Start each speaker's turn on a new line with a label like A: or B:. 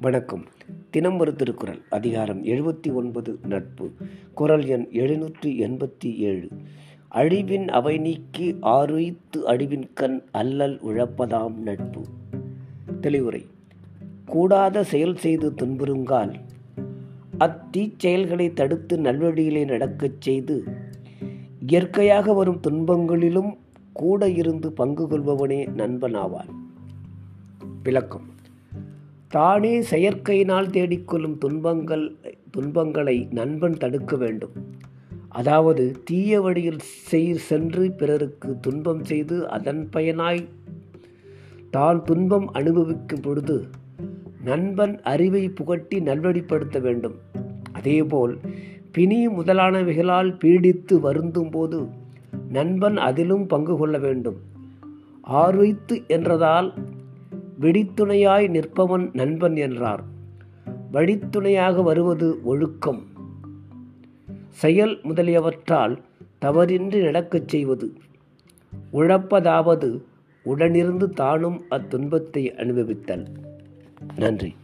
A: வணக்கம். தினம் ஒரு திருக்குறள் அதிகாரம் எழுபத்தி ஒன்பது நட்பு. குறள் எண் எழுநூற்றி எண்பத்தி ஏழு. அழிவின் அவை நீக்கி ஆருய்த்து அழிவின் கண் அல்லல் உழப்பதாம் நட்பு. தெளிவுரை. கூடாத செயல் செய்து துன்புறுங்கால் அத்தீச் செயல்களை தடுத்து நல்வழியிலே நடக்கச் செய்து இயற்கையாக வரும் துன்பங்களிலும் கூட இருந்து பங்கு கொள்பவனே நண்பனாவான். விளக்கம். தானே செயற்கையினால் தேடிக்கொள்ளும் துன்பங்கள் துன்பங்களை நண்பன் தடுக்க வேண்டும். அதாவது தீய வழியில் செய் சென்று பிறருக்கு துன்பம் செய்து அதன் பயனாய் தான் துன்பம் அனுபவிக்கும் பொழுது நண்பன் அறிவை புகட்டி நல்வழிப்படுத்த வேண்டும். அதேபோல் பிணி முதலானவைகளால் பீடித்து வருந்தும் போது நண்பன் அதிலும் பங்கு கொள்ள வேண்டும். ஆர்வைத்து என்றதால் வெடித்துணையாய் நிற்பவன் நண்பன் என்றார். வழித்துணையாக வருவது ஒழுக்கம். செயல் முதலியவற்றால் தவறின்றி நடக்கச் செய்வது. உழப்பதாவது உடனிருந்து தானும் அத்துன்பத்தை அனுபவித்தல். நன்றி.